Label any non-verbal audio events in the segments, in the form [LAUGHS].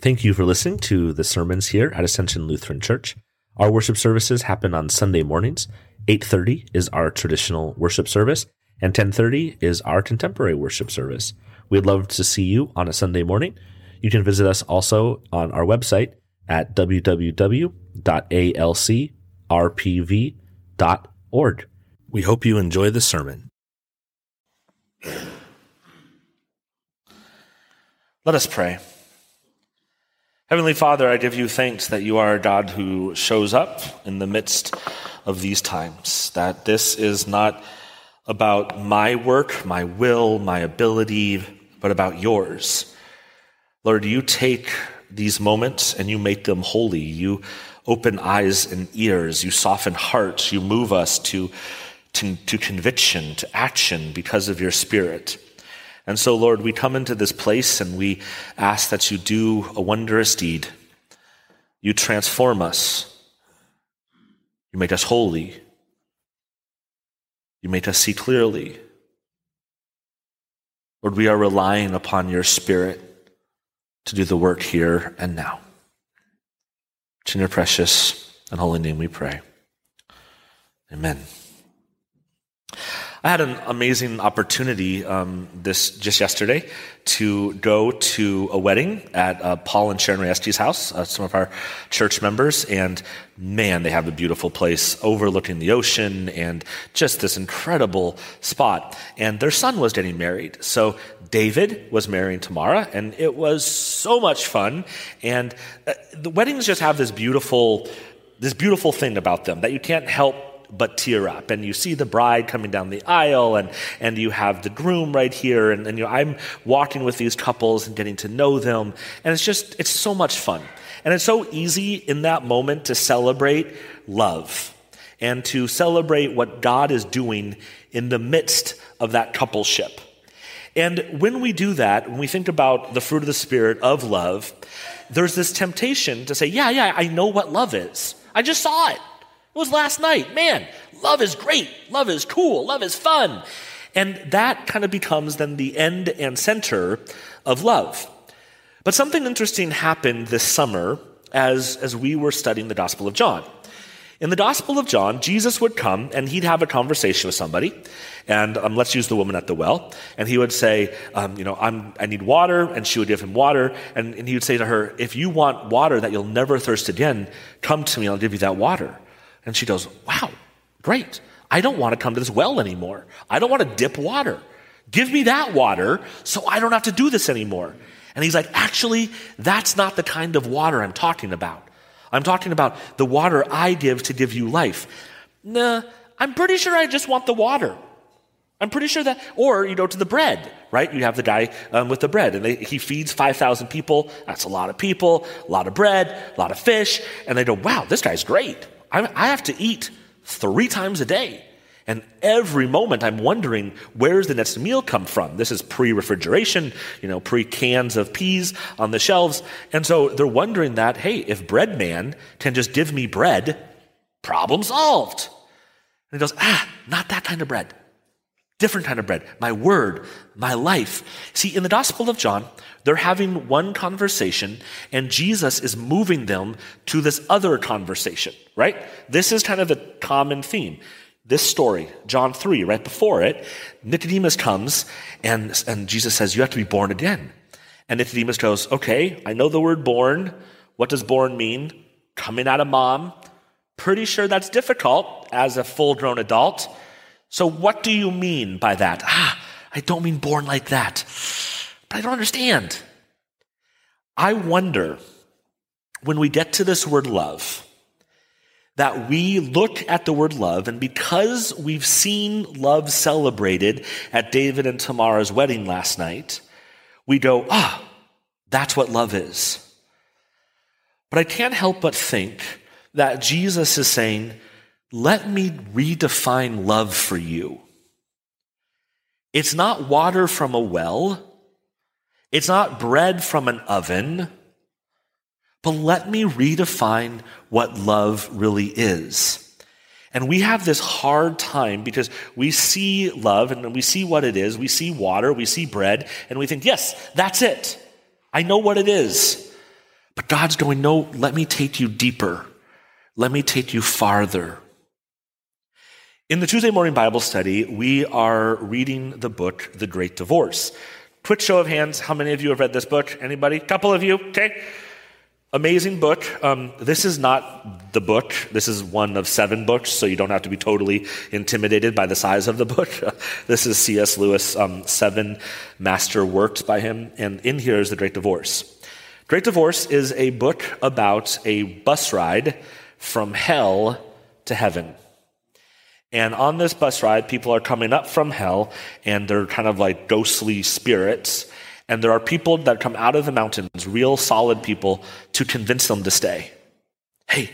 Thank you for listening to the sermons here at Ascension Lutheran Church. Our worship services happen on Sunday mornings. 8:30 is our traditional worship service and 10:30 is our contemporary worship service. We'd love to see you on a Sunday morning. You can visit us also on our website at www.alcrpv.org. We hope you enjoy the sermon. Let us pray. Heavenly Father, I give you thanks that you are a God who shows up in the midst of these times, that this is not about my work, my will, my ability, but about yours. Lord, you take these moments and you make them holy. You open eyes and ears. You soften hearts. You move us to, to, to conviction, to action because of your spirit. And so, Lord, we come into this place and we ask that you do a wondrous deed. You transform us. You make us holy. You make us see clearly. Lord, we are relying upon your Spirit to do the work here and now. It's in your precious and holy name we pray. Amen. I had an amazing opportunity um, this just yesterday to go to a wedding at uh, Paul and Sharon Rayesti's house, uh, some of our church members, and man, they have a beautiful place overlooking the ocean and just this incredible spot. And their son was getting married, so David was marrying Tamara, and it was so much fun. And uh, the weddings just have this beautiful, this beautiful thing about them that you can't help but tear up. And you see the bride coming down the aisle, and, and you have the groom right here. And, and you know, I'm walking with these couples and getting to know them. And it's just, it's so much fun. And it's so easy in that moment to celebrate love and to celebrate what God is doing in the midst of that coupleship. And when we do that, when we think about the fruit of the Spirit of love, there's this temptation to say, Yeah, yeah, I know what love is. I just saw it. It was last night. Man, love is great. Love is cool. Love is fun. And that kind of becomes then the end and center of love. But something interesting happened this summer as, as we were studying the Gospel of John. In the Gospel of John, Jesus would come and he'd have a conversation with somebody. And um, let's use the woman at the well. And he would say, um, You know, I'm, I need water. And she would give him water. And, and he would say to her, If you want water that you'll never thirst again, come to me, I'll give you that water. And she goes, Wow, great. I don't want to come to this well anymore. I don't want to dip water. Give me that water so I don't have to do this anymore. And he's like, Actually, that's not the kind of water I'm talking about. I'm talking about the water I give to give you life. Nah, I'm pretty sure I just want the water. I'm pretty sure that, or you go to the bread, right? You have the guy um, with the bread, and they, he feeds 5,000 people. That's a lot of people, a lot of bread, a lot of fish. And they go, wow, this guy's great. I, have to eat three times a day. And every moment I'm wondering, where's the next meal come from? This is pre-refrigeration, you know, pre-cans of peas on the shelves. And so they're wondering that, hey, if bread man can just give me bread, problem solved. And he goes, ah, not that kind of bread. Different kind of bread. My word, my life. See, in the Gospel of John, they're having one conversation and Jesus is moving them to this other conversation, right? This is kind of the common theme. This story, John 3, right before it, Nicodemus comes and, and Jesus says, You have to be born again. And Nicodemus goes, Okay, I know the word born. What does born mean? Coming out of mom. Pretty sure that's difficult as a full grown adult. So, what do you mean by that? Ah, I don't mean born like that. But I don't understand. I wonder when we get to this word love, that we look at the word love, and because we've seen love celebrated at David and Tamara's wedding last night, we go, ah, that's what love is. But I can't help but think that Jesus is saying, let me redefine love for you. It's not water from a well. It's not bread from an oven. But let me redefine what love really is. And we have this hard time because we see love and we see what it is. We see water, we see bread, and we think, yes, that's it. I know what it is. But God's going, no, let me take you deeper. Let me take you farther. In the Tuesday morning Bible study, we are reading the book, The Great Divorce. Quick show of hands, how many of you have read this book? Anybody? Couple of you? Okay. Amazing book. Um, this is not the book. This is one of seven books, so you don't have to be totally intimidated by the size of the book. [LAUGHS] this is C.S. Lewis, um, seven master works by him, and in here is The Great Divorce. Great Divorce is a book about a bus ride from hell to heaven. And on this bus ride, people are coming up from hell, and they're kind of like ghostly spirits. And there are people that come out of the mountains, real solid people, to convince them to stay. Hey,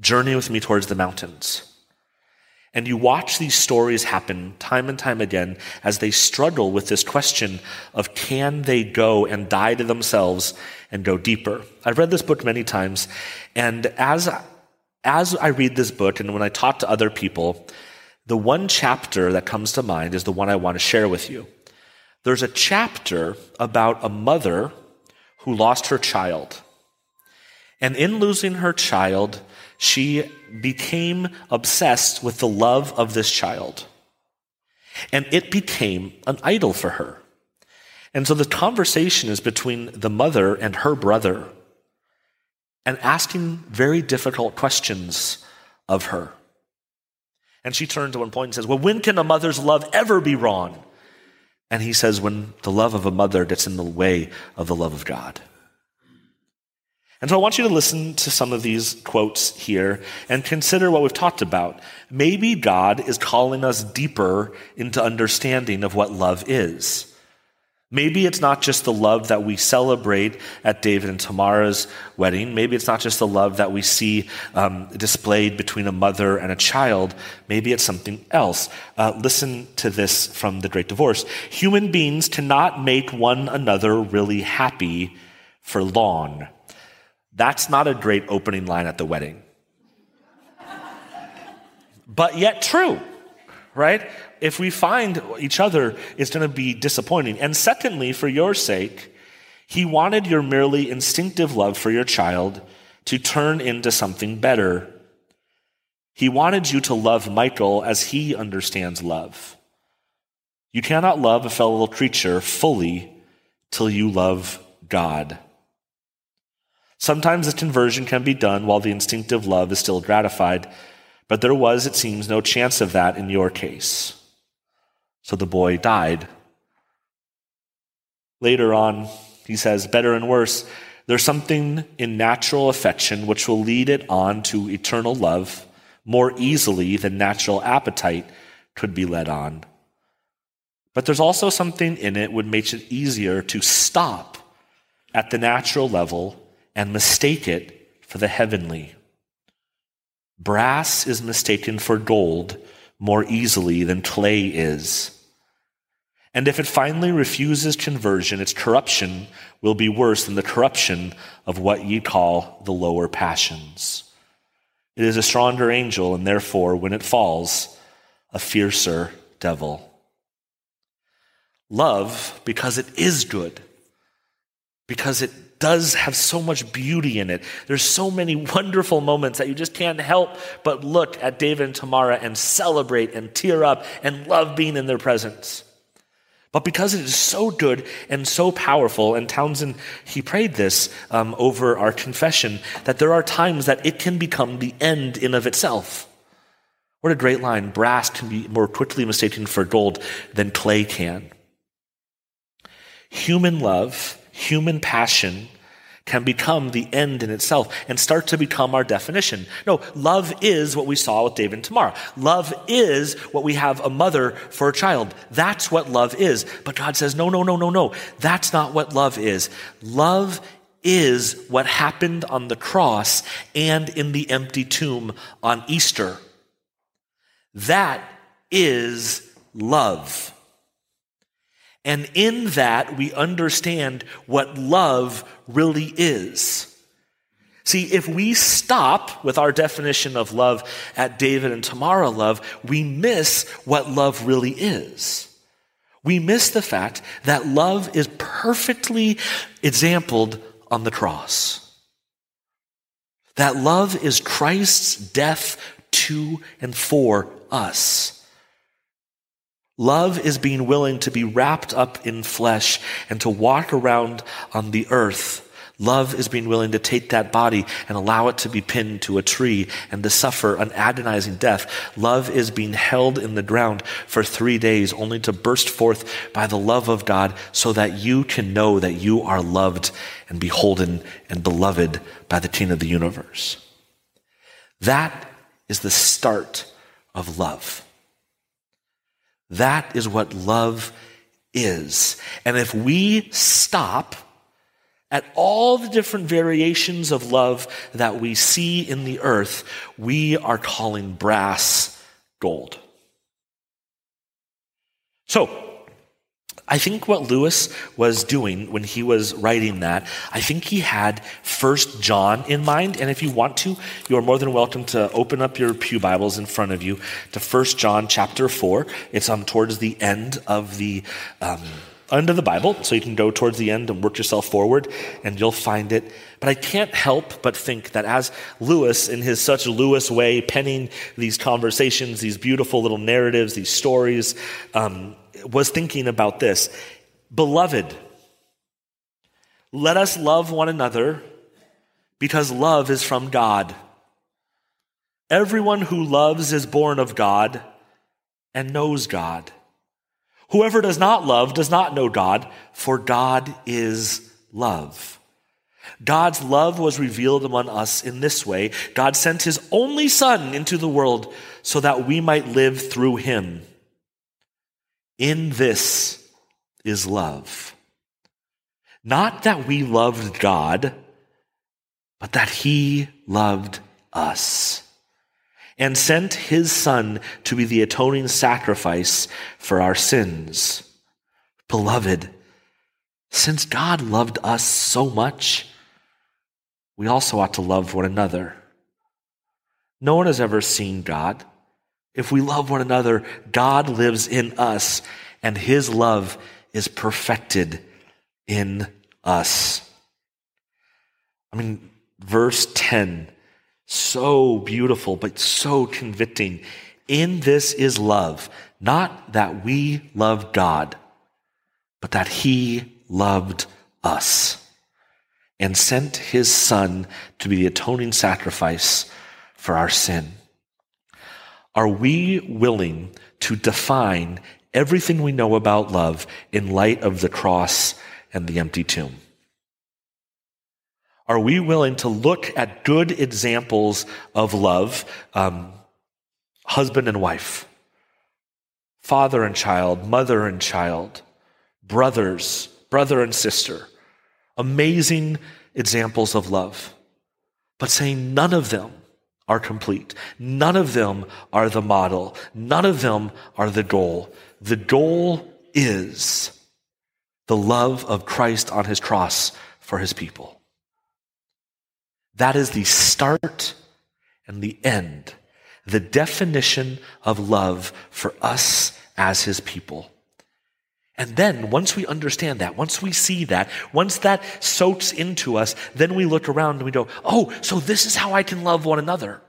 journey with me towards the mountains. And you watch these stories happen time and time again as they struggle with this question of can they go and die to themselves and go deeper? I've read this book many times, and as, as I read this book and when I talk to other people, the one chapter that comes to mind is the one I want to share with you. There's a chapter about a mother who lost her child. And in losing her child, she became obsessed with the love of this child. And it became an idol for her. And so the conversation is between the mother and her brother and asking very difficult questions of her. And she turns at one point and says, Well, when can a mother's love ever be wrong? And he says, When the love of a mother gets in the way of the love of God. And so I want you to listen to some of these quotes here and consider what we've talked about. Maybe God is calling us deeper into understanding of what love is. Maybe it's not just the love that we celebrate at David and Tamara's wedding. Maybe it's not just the love that we see um, displayed between a mother and a child. Maybe it's something else. Uh, listen to this from The Great Divorce. Human beings cannot make one another really happy for long. That's not a great opening line at the wedding. but yet true, right? if we find each other, it's going to be disappointing. And secondly, for your sake, he wanted your merely instinctive love for your child to turn into something better. He wanted you to love Michael as he understands love. You cannot love a fellow creature fully till you love God. Sometimes this conversion can be done while the instinctive love is still gratified, but there was, it seems, no chance of that in your case. So the boy died. Later on, he says, better and worse, there's something in natural affection which will lead it on to eternal love more easily than natural appetite could be led on. But there's also something in it which makes it easier to stop at the natural level and mistake it for the heavenly. Brass is mistaken for gold more easily than clay is. And if it finally refuses conversion, its corruption will be worse than the corruption of what ye call the lower passions. It is a stronger angel, and therefore, when it falls, a fiercer devil. Love, because it is good, because it does have so much beauty in it. There's so many [LAUGHS] wonderful moments that you just can't help but look at David and Tamara and celebrate and tear up and love being in their presence. But because it is so good and so powerful, and Townsend, he prayed this um, over our confession, that there are times that it can become the end in of itself. What a great line. Brass can be more quickly mistaken for gold than clay can. Human love, human passion, can become the end in itself and start to become our definition. No, love is what we saw with David and Tamara. Love is what we have a mother for a child. That's what love is. But God says, no, no, no, no, no. That's not what love is. Love is what happened on the cross and in the empty tomb on Easter. That is love. And in that, we understand what love really is. See, if we stop with our definition of love at David and Tamara love, we miss what love really is. We miss the fact that love is perfectly exampled on the cross. That love is Christ's death to and for us. Love is being willing to be wrapped up in flesh and to walk around on the earth. Love is being willing to take that body and allow it to be pinned to a tree and to suffer an agonizing death. Love is being held in the ground for three days only to burst forth by the love of God so that you can know that you are loved and beholden and beloved by the King of the universe. That is the start of love. That is what love is. And if we stop at all the different variations of love that we see in the earth, we are calling brass gold. So, I think what Lewis was doing when he was writing that, I think he had First John in mind. And if you want to, you are more than welcome to open up your Pew Bibles in front of you to First John chapter 4. It's um, towards the end of the um, end of the Bible, so you can go towards the end and work yourself forward, and you'll find it. But I can't help but think that as Lewis, in his such Lewis way, penning these conversations, these beautiful little narratives, these stories, um, was thinking about this Beloved, let us love one another because love is from God. Everyone who loves is born of God and knows God. Whoever does not love does not know God, for God is love. God's love was revealed among us in this way God sent his only Son into the world so that we might live through him. In this is love. Not that we loved God, but that He loved us and sent His Son to be the atoning sacrifice for our sins. Beloved, since God loved us so much, we also ought to love one another. No one has ever seen God. If we love one another, God lives in us and his love is perfected in us. I mean, verse 10, so beautiful, but so convicting. In this is love, not that we love God, but that he loved us and sent his son to be the atoning sacrifice for our sin. Are we willing to define everything we know about love in light of the cross and the empty tomb? Are we willing to look at good examples of love, um, husband and wife, father and child, mother and child, brothers, brother and sister? Amazing examples of love, but saying none of them are complete. None of them are the model. None of them are the goal. The goal is the love of Christ on his cross for his people. That is the start and the end, the definition of love for us as his people. And then, once we understand that, once we see that, once that soaks into us, then we look around and we go, oh, so this is how I can love one another.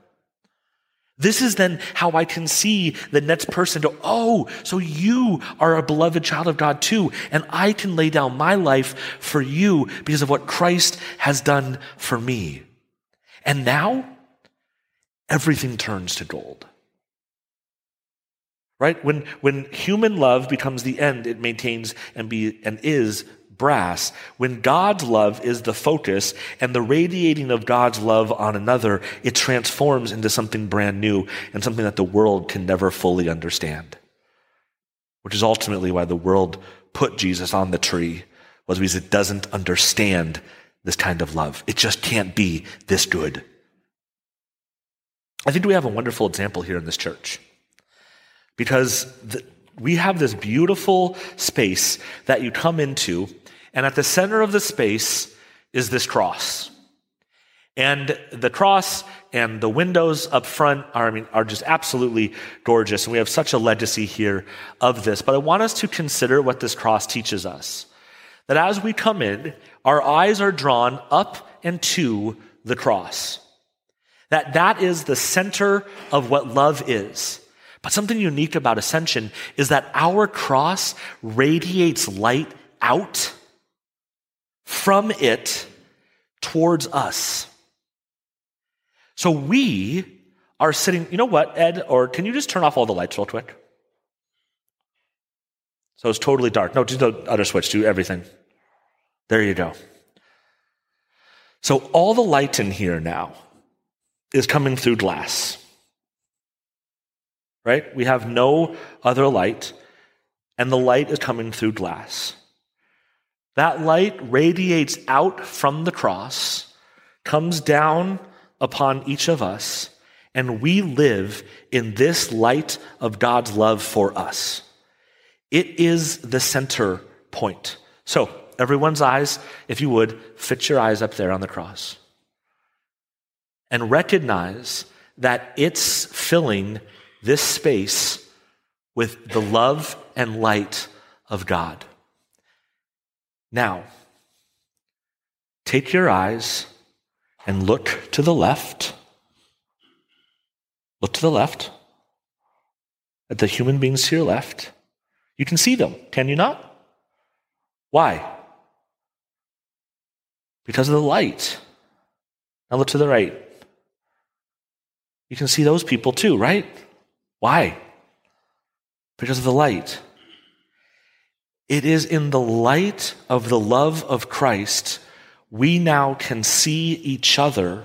This is then how I can see the next person oh, so you are a beloved child of God too, and I can lay down my life for you because of what Christ has done for me. And now, everything turns to gold. Right? When, when human love becomes the end, it maintains and, be, and is brass. When God's love is the focus and the radiating of God's love on another, it transforms into something brand new and something that the world can never fully understand. Which is ultimately why the world put Jesus on the tree, was because it doesn't understand this kind of love. It just can't be this good. I think we have a wonderful example here in this church. Because the, we have this beautiful space that you come into, and at the center of the space is this cross. And the cross and the windows up front are, I mean, are just absolutely gorgeous. And we have such a legacy here of this. But I want us to consider what this cross teaches us. That as we come in, our eyes are drawn up and to the cross. That that is the center of what love is. But something unique about ascension is that our cross radiates light out from it towards us. So we are sitting, you know what, Ed, or can you just turn off all the lights real quick? So it's totally dark. No, do the other switch, do everything. There you go. So all the light in here now is coming through glass. Right? We have no other light, and the light is coming through glass. That light radiates out from the cross, comes down upon each of us, and we live in this light of God's love for us. It is the center point. So, everyone's eyes, if you would, fit your eyes up there on the cross. And recognize that it's filling this space with the love and light of God. Now, take your eyes and look to the left. Look to the left at the human beings to your left. You can see them, can you not? Why? Because of the light. Now look to the right. You can see those people too, right? Why? Because of the light. It is in the light of the love of Christ we now can see each other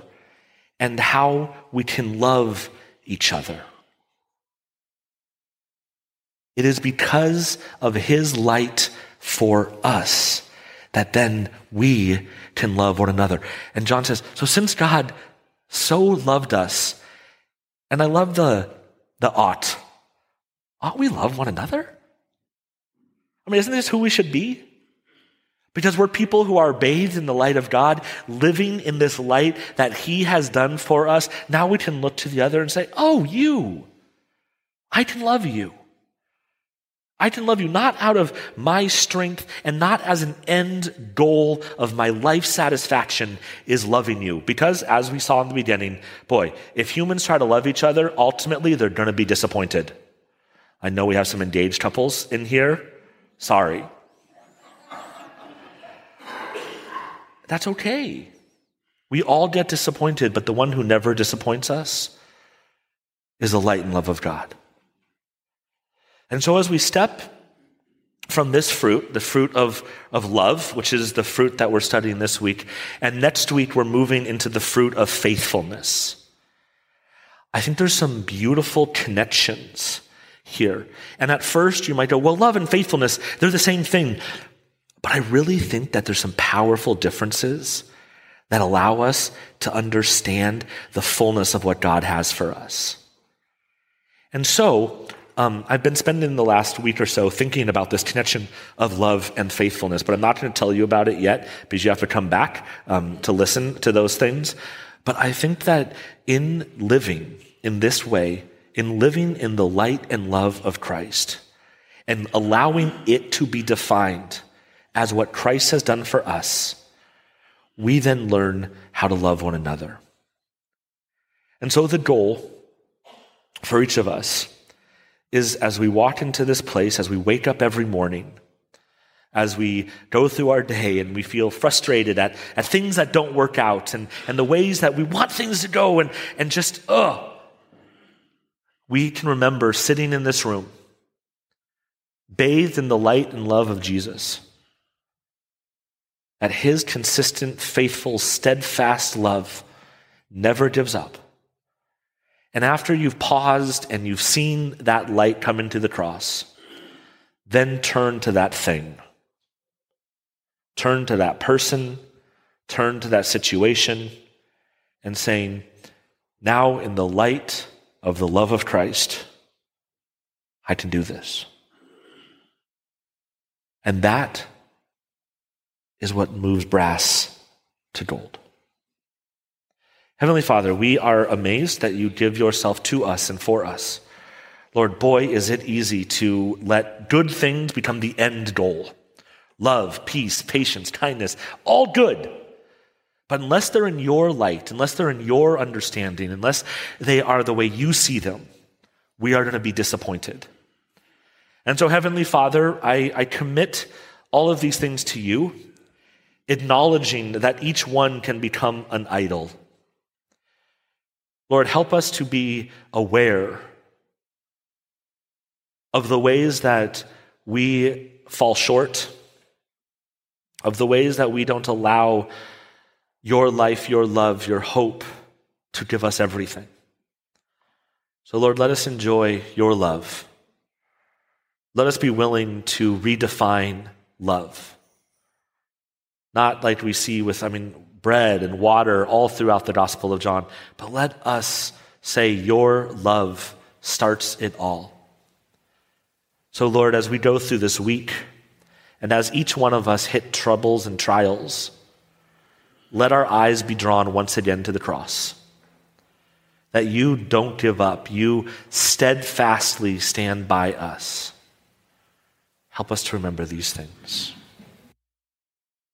and how we can love each other. It is because of his light for us that then we can love one another. And John says, so since God so loved us, and I love the, the ought, ought we love one another? I mean, isn't this who we should be? Because we're people who are bathed in the light of God, living in this light that He has done for us. Now we can look to the other and say, Oh, you, I can love you. I can love you not out of my strength and not as an end goal of my life satisfaction is loving you. Because as we saw in the beginning, boy, if humans try to love each other, ultimately they're going to be disappointed. I know we have some engaged couples in here. Sorry. That's okay. We all get disappointed, but the one who never disappoints us is the light and love of God. And so as we step from this fruit, the fruit of, of love, which is the fruit that we're studying this week, and next week we're moving into the fruit of faithfulness. I think there's some beautiful connections here. And at first you might go, well, love and faithfulness, they're the same thing. But I really think that there's some powerful differences that allow us to understand the fullness of what God has for us. And so, um, I've been spending the last week or so thinking about this connection of love and faithfulness, but I'm not going to tell you about it yet because you have to come back um, to listen to those things. But I think that in living in this way, in living in the light and love of Christ and allowing it to be defined as what Christ has done for us, we then learn how to love one another. And so the goal for each of us is as we walk into this place, as we wake up every morning, as we go through our day and we feel frustrated at, at things that don't work out and, and the ways that we want things to go and, and just, ugh, we can remember sitting in this room, bathed in the light and love of Jesus, that his consistent, faithful, steadfast love never gives up. And after you've paused and you've seen that light come into the cross, then turn to that thing. Turn to that person, turn to that situation, and saying, Now, in the light of the love of Christ, I can do this. And that is what moves brass to gold. Heavenly Father, we are amazed that you give yourself to us and for us. Lord, boy, is it easy to let good things become the end goal. Love, peace, patience, kindness, all good. But unless they're in your light, unless they're in your understanding, unless they are the way you see them, we are going to be disappointed. And so, Heavenly Father, I, I commit all of these things to you, acknowledging that each one can become an idol. Lord, help us to be aware of the ways that we fall short, of the ways that we don't allow your life, your love, your hope to give us everything. So, Lord, let us enjoy your love. Let us be willing to redefine love. Not like we see with, I mean, bread and water all throughout the Gospel of John, but let us say, Your love starts it all. So, Lord, as we go through this week, and as each one of us hit troubles and trials, let our eyes be drawn once again to the cross. That you don't give up, you steadfastly stand by us. Help us to remember these things.